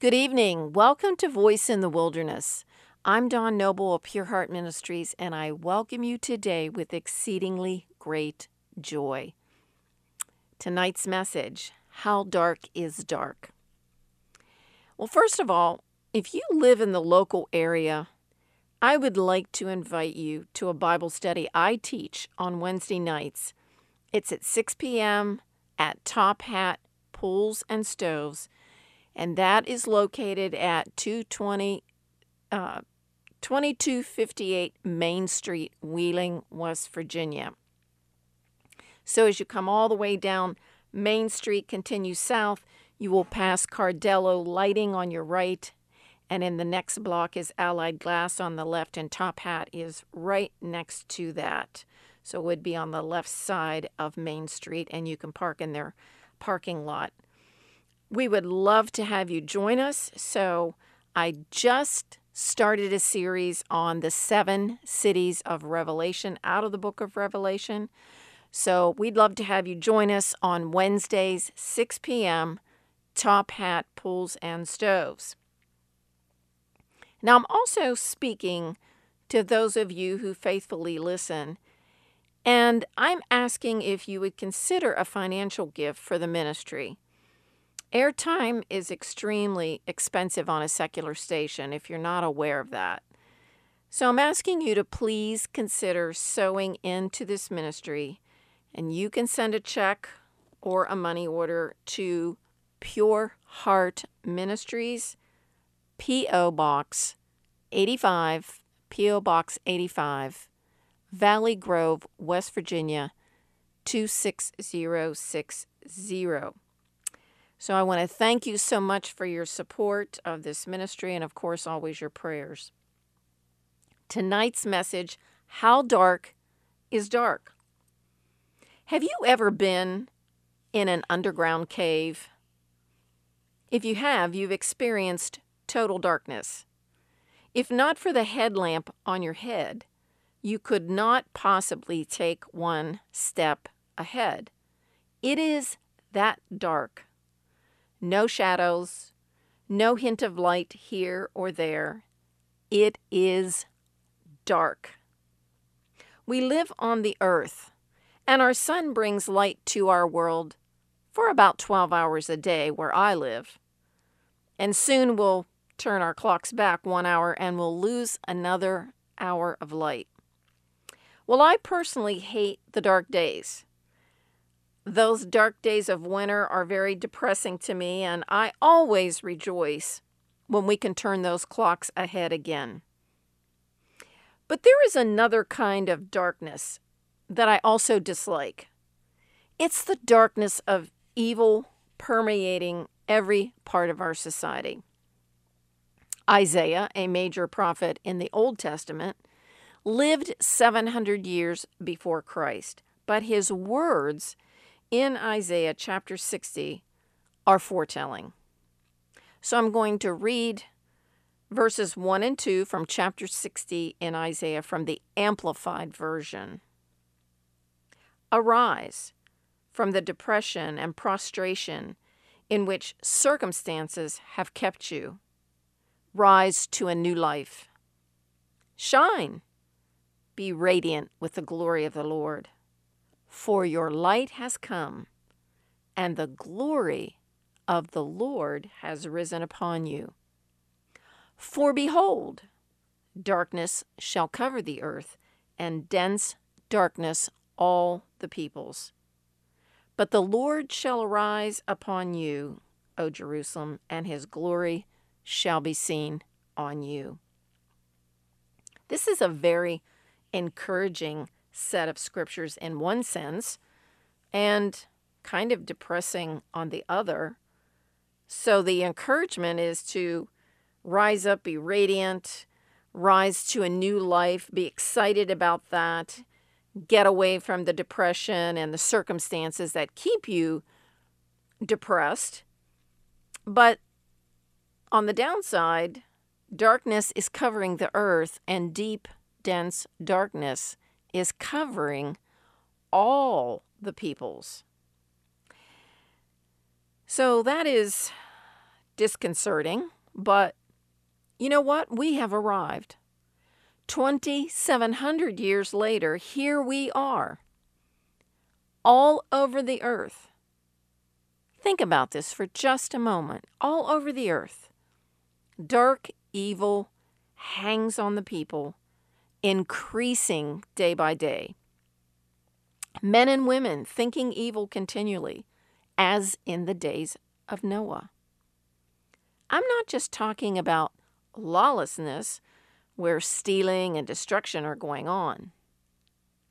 Good evening. Welcome to Voice in the Wilderness. I'm Dawn Noble of Pure Heart Ministries, and I welcome you today with exceedingly great joy. Tonight's message How Dark is Dark? Well, first of all, if you live in the local area, I would like to invite you to a Bible study I teach on Wednesday nights. It's at 6 p.m. at Top Hat Pools and Stoves, and that is located at 220, uh, 2258 Main Street, Wheeling, West Virginia. So as you come all the way down Main Street, continue south, you will pass Cardello Lighting on your right, and in the next block is Allied Glass on the left, and Top Hat is right next to that. So it would be on the left side of Main Street, and you can park in their parking lot. We would love to have you join us. So I just started a series on the seven cities of Revelation out of the book of Revelation. So we'd love to have you join us on Wednesdays, 6 p.m., Top Hat Pools and Stoves. Now, I'm also speaking to those of you who faithfully listen, and I'm asking if you would consider a financial gift for the ministry. Airtime is extremely expensive on a secular station if you're not aware of that. So I'm asking you to please consider sowing into this ministry, and you can send a check or a money order to Pure Heart Ministries, P.O. Box 85, P.O. Box 85, Valley Grove, West Virginia 26060. So I want to thank you so much for your support of this ministry and, of course, always your prayers. Tonight's message How Dark is Dark? Have you ever been in an underground cave? If you have, you've experienced total darkness. If not for the headlamp on your head, you could not possibly take one step ahead. It is that dark. No shadows, no hint of light here or there. It is dark. We live on the earth, and our sun brings light to our world for about 12 hours a day where I live. And soon we'll turn our clocks back one hour and we'll lose another hour of light. Well, I personally hate the dark days. Those dark days of winter are very depressing to me, and I always rejoice when we can turn those clocks ahead again. But there is another kind of darkness that I also dislike. It's the darkness of evil permeating every part of our society. Isaiah, a major prophet in the Old Testament, lived 700 years before Christ, but his words in Isaiah chapter 60 are foretelling. So I'm going to read verses 1 and 2 from chapter 60 in Isaiah from the Amplified Version. Arise from the depression and prostration in which circumstances have kept you. Rise to a new life. Shine. Be radiant with the glory of the Lord. For your light has come, and the glory of the Lord has risen upon you. For behold, darkness shall cover the earth, and dense darkness all the peoples. But the Lord shall arise upon you, O Jerusalem, and his glory shall be seen on you. This is a very encouraging set of scriptures in one sense and kind of depressing on the other. So the encouragement is to rise up, be radiant, rise to a new life, be excited about that, get away from the depression and the circumstances that keep you depressed. But on the downside, darkness is covering the earth, and deep, dense darkness is covering all the peoples. So that is disconcerting, but you know what? We have arrived. 2,700 years later, here we are, all over the earth. Think about this for just a moment. All over the earth, dark evil hangs on the people, increasing day by day. Men and women thinking evil continually, as in the days of Noah. I'm not just talking about lawlessness where stealing and destruction are going on.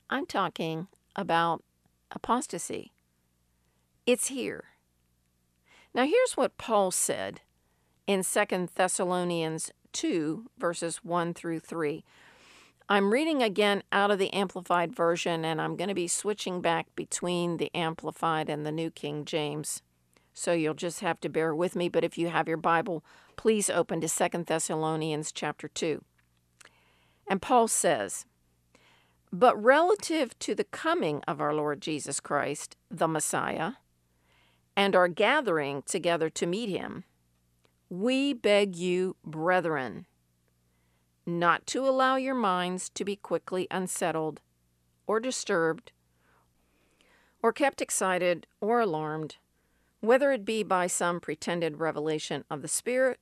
I'm talking about apostasy. It's here. Now, here's what Paul said in 2 Thessalonians 2, verses 1 through 3. I'm reading again out of the Amplified Version, and I'm going to be switching back between the Amplified and the New King James. So you'll just have to bear with me, but if you have your Bible, please open to 2 Thessalonians chapter 2. And Paul says, But relative to the coming of our Lord Jesus Christ, the Messiah, and our gathering together to meet him, we beg you, brethren, not to allow your minds to be quickly unsettled or disturbed or kept excited or alarmed, whether it be by some pretended revelation of the Spirit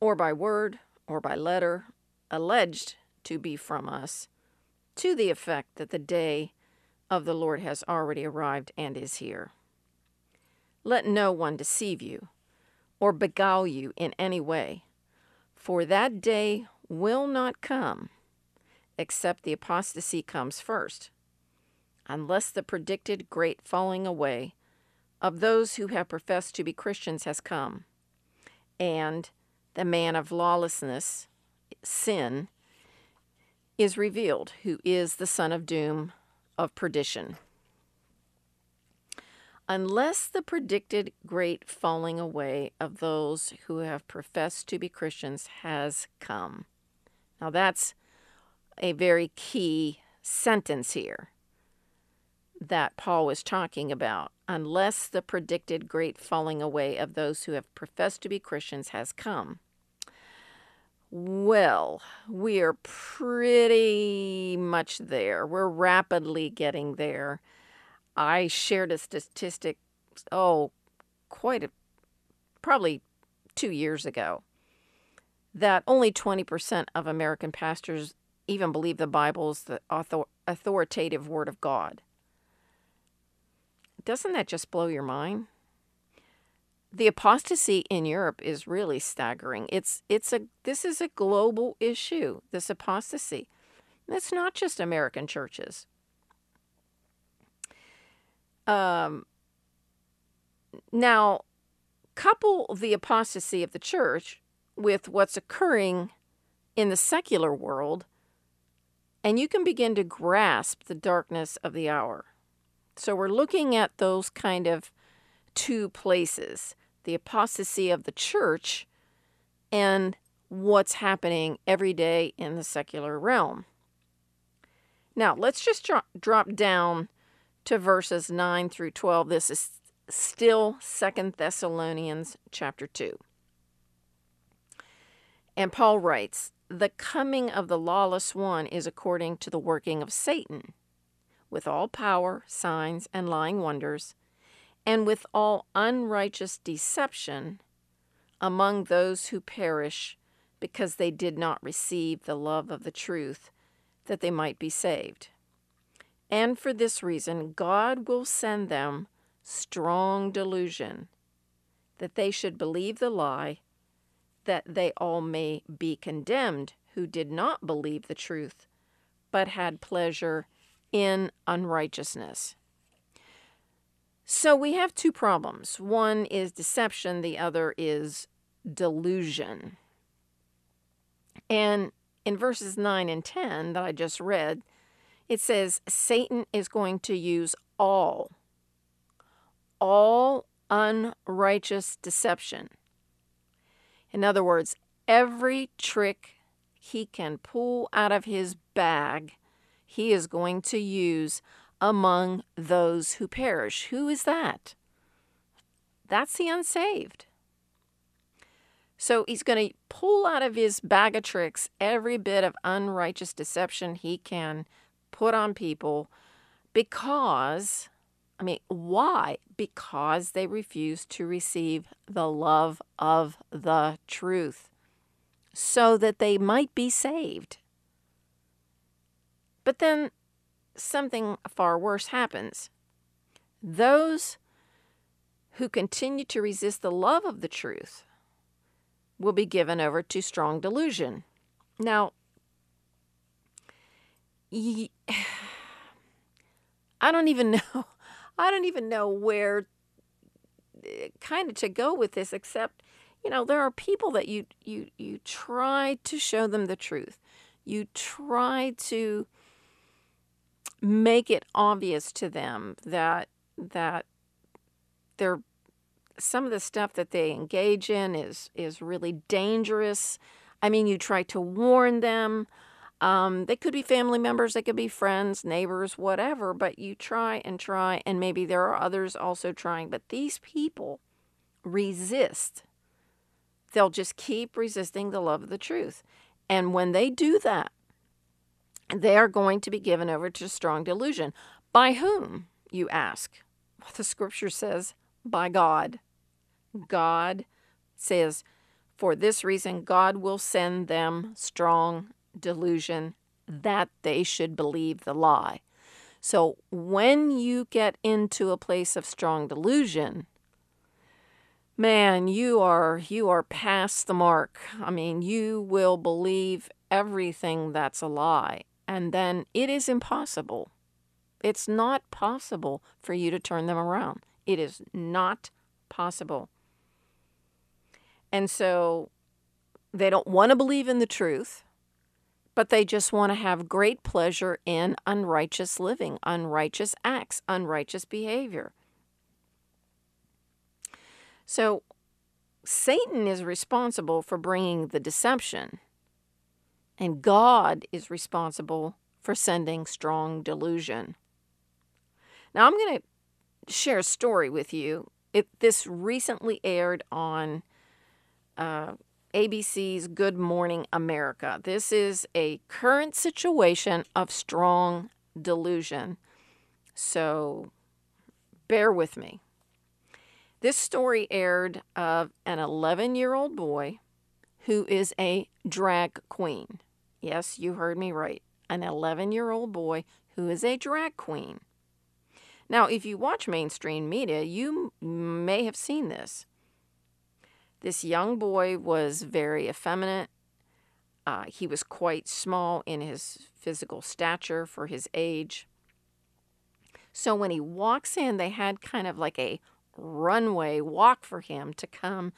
or by word or by letter alleged to be from us, to the effect that the day of the Lord has already arrived and is here. Let no one deceive you or beguile you in any way, for that day will not come except the apostasy comes first, unless the predicted great falling away of those who have professed to be Christians has come, and the man of lawlessness, sin, is revealed, who is the son of doom, of perdition unless the predicted great falling away of those who have professed to be Christians has come. Now, that's a very key sentence here that Paul was talking about. Unless the predicted great falling away of those who have professed to be Christians has come. Well, we are pretty much there. We're rapidly getting there. I shared a statistic, oh, quite a, probably two years ago, that only 20% of American pastors even believe the Bible is the author- authoritative word of God. Doesn't that just blow your mind? The apostasy in Europe is really staggering. It's it's a this is a global issue. This apostasy. It's not just American churches. Um, now, couple the apostasy of the church with what's occurring in the secular world, and you can begin to grasp the darkness of the hour. So, we're looking at those kind of two places the apostasy of the church and what's happening every day in the secular realm. Now, let's just dro- drop down to verses 9 through 12. This is still Second Thessalonians chapter 2. And Paul writes, The coming of the lawless one is according to the working of Satan, with all power, signs, and lying wonders, and with all unrighteous deception among those who perish, because they did not receive the love of the truth, that they might be saved. And for this reason, God will send them strong delusion that they should believe the lie, that they all may be condemned who did not believe the truth, but had pleasure in unrighteousness. So we have two problems. One is deception, the other is delusion. And in verses 9 and 10 that I just read, it says Satan is going to use all, all unrighteous deception. In other words, every trick he can pull out of his bag, he is going to use among those who perish. Who is that? That's the unsaved. So he's going to pull out of his bag of tricks every bit of unrighteous deception he can put on people because, I mean, why? Because they refuse to receive the love of the truth so that they might be saved. But then something far worse happens. Those who continue to resist the love of the truth will be given over to strong delusion. Now, I don't even know. I don't even know where eh, kind of to go with this except you know there are people that you you you try to show them the truth you try to make it obvious to them that that they're some of the stuff that they engage in is is really dangerous. I mean, you try to warn them. Um, they could be family members, they could be friends, neighbors, whatever, but you try and try, and maybe there are others also trying. But these people resist. They'll just keep resisting the love of the truth. And when they do that, they are going to be given over to strong delusion. By whom, you ask? Well, the scripture says, by God. God says, for this reason, God will send them strong delusion mm. that they should believe the lie. So when you get into a place of strong delusion, man, you are you are past the mark. I mean, you will believe everything that's a lie, and then it is impossible. It's not possible for you to turn them around. It is not possible. And so they don't want to believe in the truth, but they just want to have great pleasure in unrighteous living, unrighteous acts, unrighteous behavior. So Satan is responsible for bringing the deception, and God is responsible for sending strong delusion. Now, I'm going to share a story with you. It, this recently aired on uh, ABC's Good Morning America. This is a current situation of strong delusion. So bear with me. This story aired of an 11 year old boy who is a drag queen. Yes, you heard me right. An 11 year old boy who is a drag queen. Now, if you watch mainstream media, you may have seen this. This young boy was very effeminate. Uh, he was quite small in his physical stature for his age. So when he walks in, they had kind of like a runway walk for him to come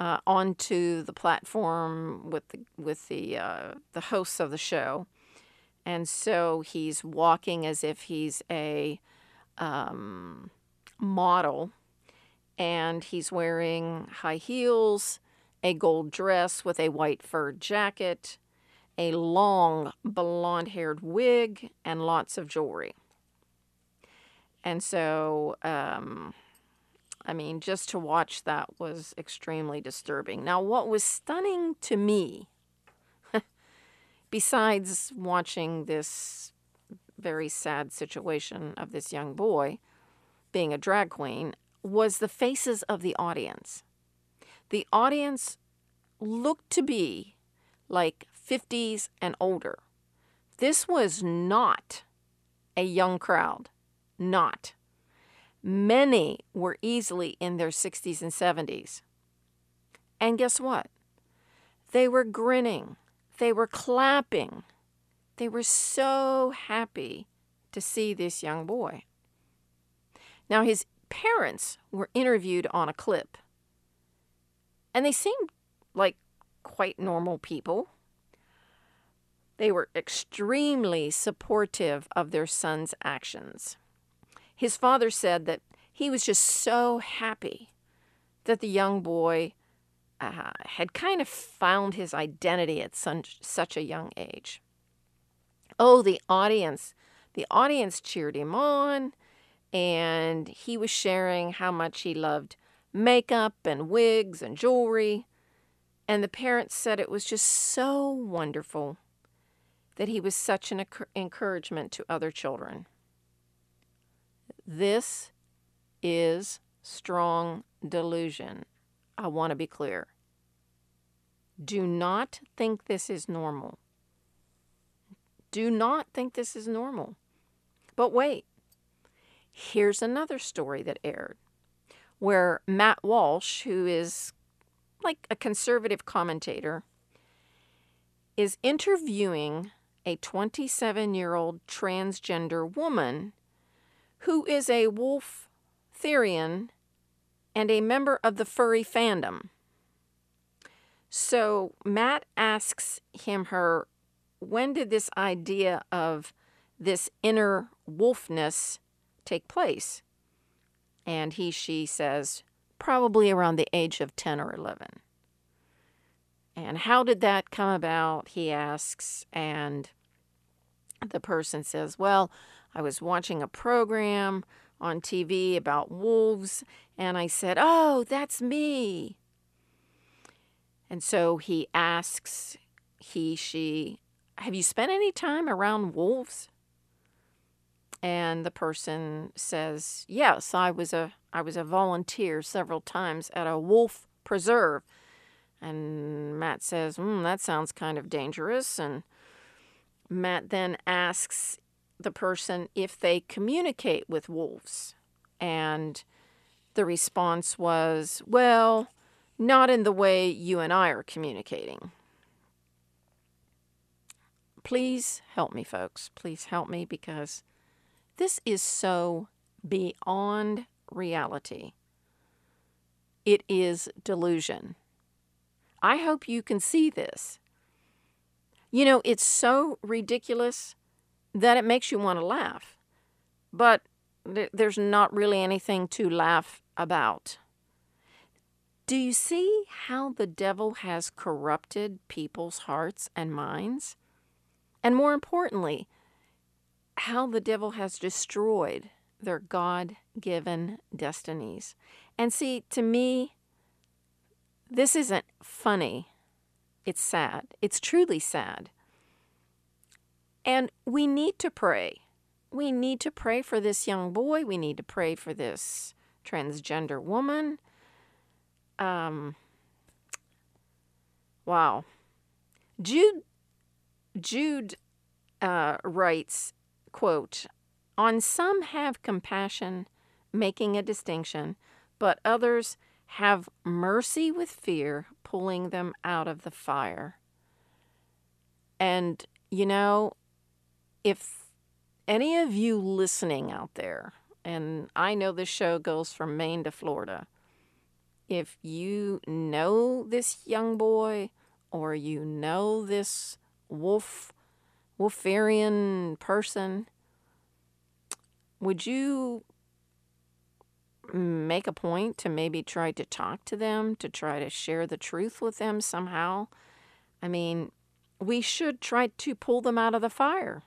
uh, onto the platform with the with the uh, the hosts of the show, and so he's walking as if he's a um, model and he's wearing high heels, a gold dress with a white fur jacket, a long blonde haired wig, and lots of jewelry. And so, um, I mean, just to watch that was extremely disturbing. Now, what was stunning to me, besides watching this very sad situation of this young boy being a drag queen, was the faces of the audience. The audience looked to be like 50s and older. This was not a young crowd. Not. Many were easily in their 60s and 70s. And guess what? They were grinning. They were clapping. They were so happy to see this young boy. Now, his parents were interviewed on a clip. And they seemed like quite normal people. They were extremely supportive of their son's actions. His father said that he was just so happy that the young boy uh, had kind of found his identity at such, such a young age. Oh, the audience. The audience cheered him on and he was sharing how much he loved makeup and wigs and jewelry. And the parents said it was just so wonderful that he was such an encouragement to other children. This is strong delusion. I want to be clear. Do not think this is normal. Do not think this is normal. But wait, here's another story that aired where Matt Walsh, who is like a conservative commentator, is interviewing a 27 year old transgender woman who is a wolf Therian and a member of the furry fandom. So Matt asks him her, when did this idea of this inner wolfness take place? And he, she says, probably around the age of 10 or 11. And how did that come about? He asks. And the person says, Well, I was watching a program on TV about wolves, and I said, Oh, that's me. And so he asks, he, she, Have you spent any time around wolves? And the person says, Yes, I was a I was a volunteer several times at a wolf preserve. And Matt says, mm, That sounds kind of dangerous. And Matt then asks the person if they communicate with wolves. And the response was, Well, not in the way you and I are communicating. Please help me, folks. Please help me because this is so beyond reality. It is delusion. I hope you can see this. You know, it's so ridiculous that it makes you want to laugh. But th- there's not really anything to laugh about. Do you see how the devil has corrupted people's hearts and minds? And more importantly, how the devil has destroyed their God given destinies. And see, to me, this isn't funny. It's sad. It's truly sad. And we need to pray. We need to pray for this young boy. We need to pray for this transgender woman. Um, wow. Jude Jude uh, writes, quote, On some have compassion, making a distinction, but others have mercy with fear, pulling them out of the fire. And, you know, if any of you listening out there, and I know this show goes from Maine to Florida, if you know this young boy or you know this wolf wolfarian person would you make a point to maybe try to talk to them to try to share the truth with them somehow i mean we should try to pull them out of the fire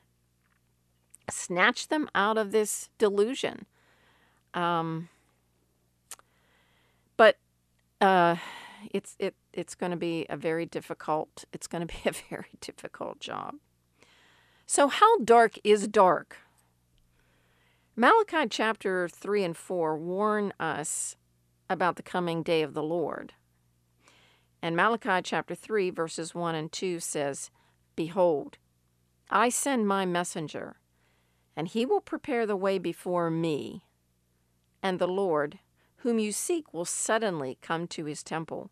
snatch them out of this delusion um, but uh, it's it it's going to be a very difficult. It's going to be a very difficult job. So how dark is dark? Malachi chapter 3 and 4 warn us about the coming day of the Lord. And Malachi chapter 3 verses 1 and 2 says, Behold, I send my messenger, and he will prepare the way before me. And the Lord, whom you seek will suddenly come to his temple,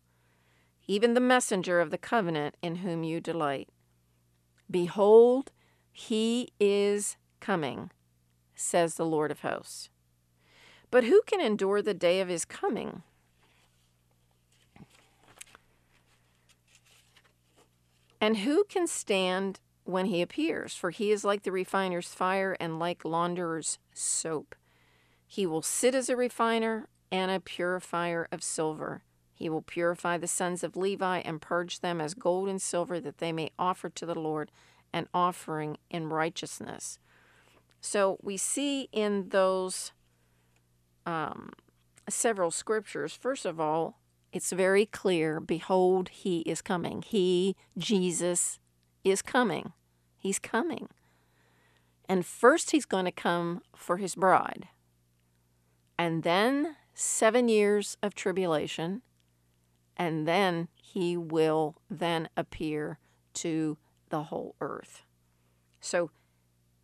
even the messenger of the covenant in whom you delight. Behold, he is coming, says the Lord of hosts. But who can endure the day of his coming? And who can stand when he appears? For he is like the refiner's fire and like launderer's soap. He will sit as a refiner and a purifier of silver. He will purify the sons of Levi and purge them as gold and silver, that they may offer to the Lord an offering in righteousness. So we see in those um, several scriptures, first of all, It's very clear. Behold, he is coming. He, Jesus, is coming. He's coming. And first, he's going to come for his bride. And then seven years of tribulation. And then he will then appear to the whole earth. So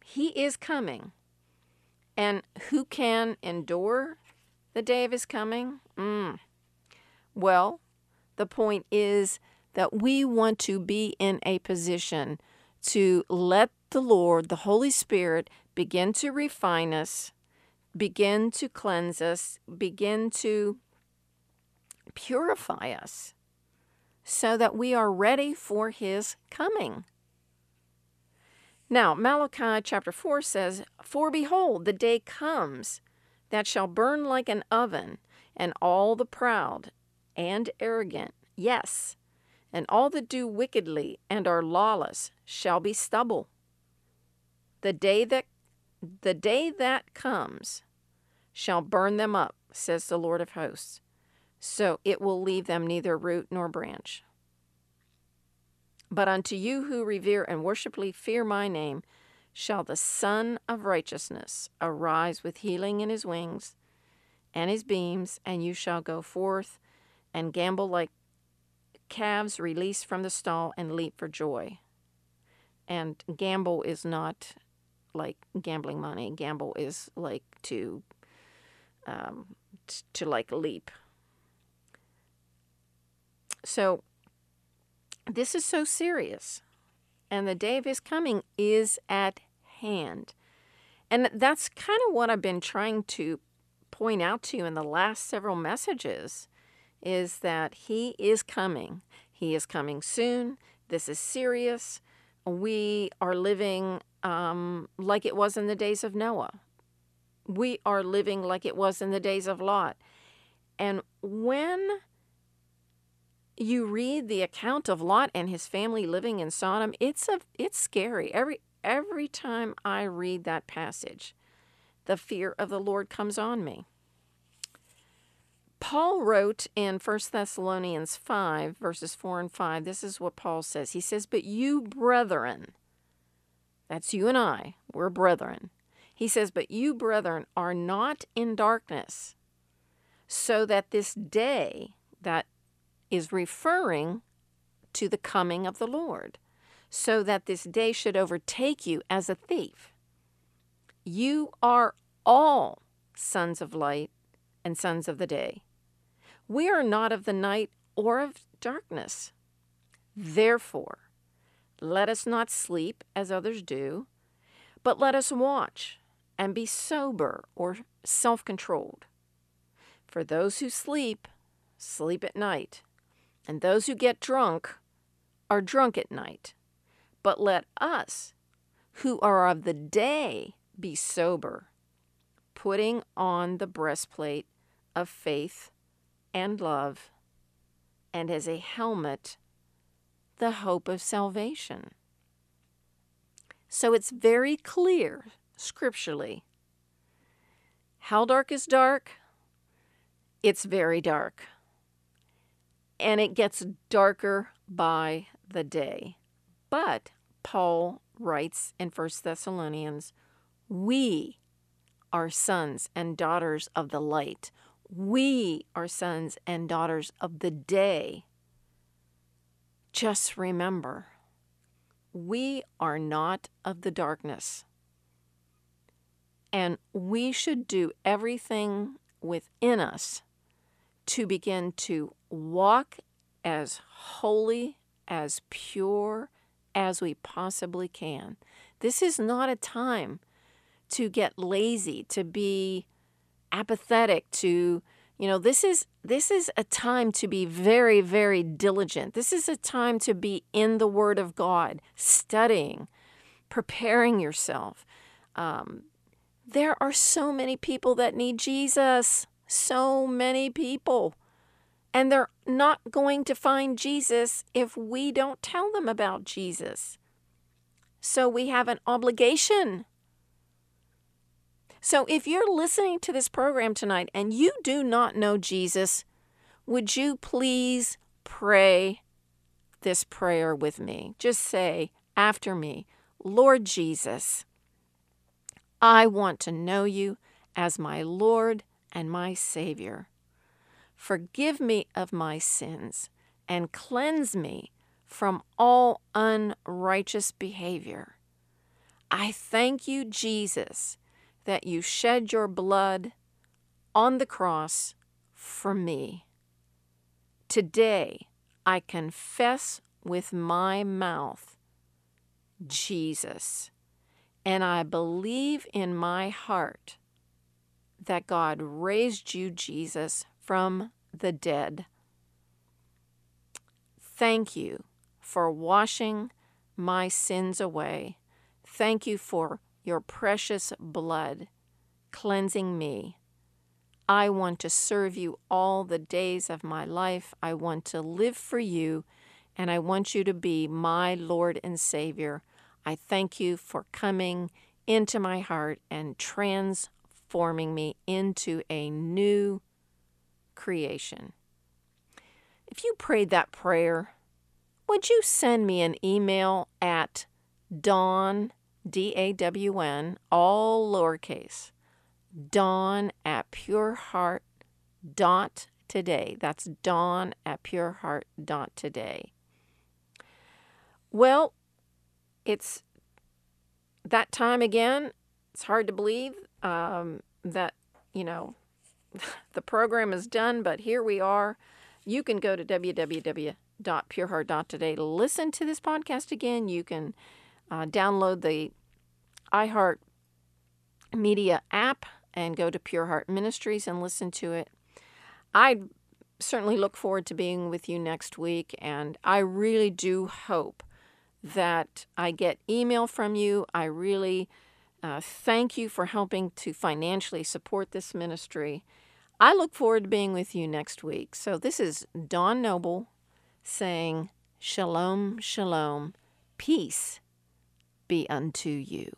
he is coming. And who can endure the day of his coming? Mm. Well, the point is that we want to be in a position to let the Lord, the Holy Spirit, begin to refine us, begin to cleanse us, begin to purify us so that we are ready for his coming. Now, Malachi chapter 4 says, For behold, the day comes that shall burn like an oven, and all the proud and arrogant, yes, and all that do wickedly and are lawless shall be stubble. The day that the day that comes shall burn them up, says the Lord of hosts. So it will leave them neither root nor branch. But unto you who revere and worshipfully fear my name, shall the Sun of Righteousness arise with healing in his wings and his beams, and you shall go forth and gambol like calves released from the stall and leap for joy. And gamble is not like gambling money. Gamble is like to um, t- to like leap. So this is so serious. And the day of his coming is at hand. And that's kind of what I've been trying to point out to you in the last several messages is that he is coming. He is coming soon. This is serious. We are living um, like it was in the days of Noah. We are living like it was in the days of Lot. And when you read the account of Lot and his family living in Sodom, it's a it's scary. Every every time I read that passage, the fear of the Lord comes on me. Paul wrote in 1 Thessalonians 5, verses 4 and 5, this is what Paul says. He says, But you, brethren, that's you and I, we're brethren. He says, But you, brethren, are not in darkness, so that this day that is referring to the coming of the Lord, so that this day should overtake you as a thief. You are all sons of light and sons of the day. We are not of the night or of darkness. Therefore, let us not sleep as others do, but let us watch and be sober or self controlled. For those who sleep, sleep at night and those who get drunk are drunk at night. But let us, who are of the day, be sober, putting on the breastplate of faith and love, and as a helmet, the hope of salvation. So it's very clear scripturally. How dark is dark? It's very dark and it gets darker by the day. But Paul writes in 1 Thessalonians, we are sons and daughters of the light. We are sons and daughters of the day. Just remember, we are not of the darkness. And we should do everything within us to begin to walk as holy, as pure as we possibly can. This is not a time to get lazy, to be apathetic, to you know, this is this is a time to be very very diligent. This is a time to be in the word of God, studying, preparing yourself. Um, there are so many people that need Jesus. So many people. And they're not going to find Jesus if we don't tell them about Jesus. So we have an obligation. So if you're listening to this program tonight and you do not know Jesus, would you please pray this prayer with me? Just say after me, Lord Jesus, I want to know you as my Lord and my Savior. Forgive me of my sins and cleanse me from all unrighteous behavior. I thank you, Jesus, that you shed your blood on the cross for me. Today, I confess with my mouth Jesus, and I believe in my heart that God raised you, Jesus, from the dead. Thank you for washing my sins away. Thank you for your precious blood cleansing me. I want to serve you all the days of my life. I want to live for you, and I want you to be my Lord and Savior. I thank you for coming into my heart and transforming me into a new creation. If you prayed that prayer, would you send me an email at dawn, D A W N, all lowercase, dawn at pureheart dot today. That's dawn at pureheart dot today. Well, it's that time again. It's hard to believe um, that, you know, the program is done, but here we are. You can go to www.pureheart.today to listen to this podcast again. You can uh, download the iHeart Media app and go to Pure Heart Ministries and listen to it. I certainly look forward to being with you next week, and I really do hope that I get email from you. I really uh, thank you for helping to financially support this ministry. I look forward to being with you next week. So, this is Dawn Noble saying, Shalom, Shalom, peace be unto you.